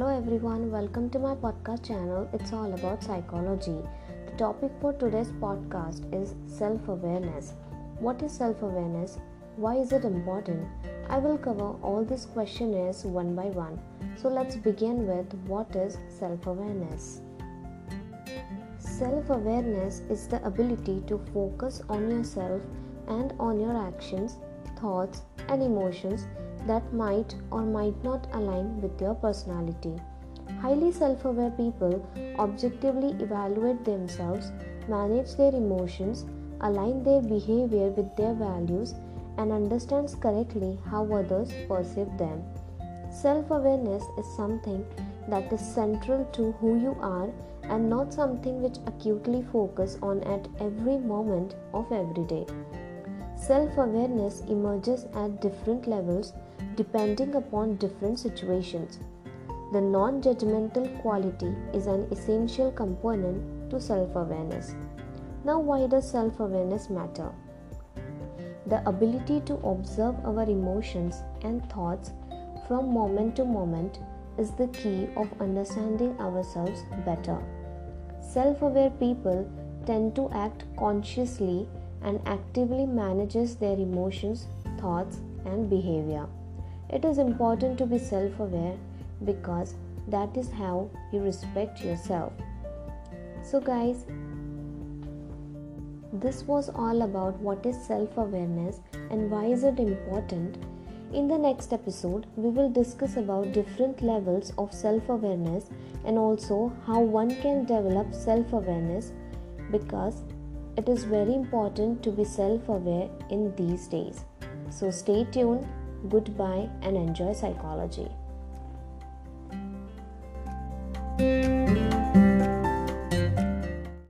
everyone, welcome to my podcast channel. It's all about psychology. The topic for today's podcast is self awareness. What is self awareness? Why is it important? I will cover all these questionnaires one by one. So let's begin with what is self awareness. Self awareness is the ability to focus on yourself and on your actions, thoughts, and emotions that might or might not align with your personality. Highly self aware people objectively evaluate themselves, manage their emotions, align their behavior with their values, and understands correctly how others perceive them. Self awareness is something that is central to who you are and not something which acutely focus on at every moment of every day. Self awareness emerges at different levels depending upon different situations. The non judgmental quality is an essential component to self awareness. Now, why does self awareness matter? The ability to observe our emotions and thoughts from moment to moment is the key of understanding ourselves better. Self aware people tend to act consciously and actively manages their emotions, thoughts and behavior. It is important to be self aware because that is how you respect yourself. So, guys, this was all about what is self awareness and why is it important. In the next episode, we will discuss about different levels of self awareness and also how one can develop self awareness because it is very important to be self aware in these days. So, stay tuned Goodbye and enjoy psychology.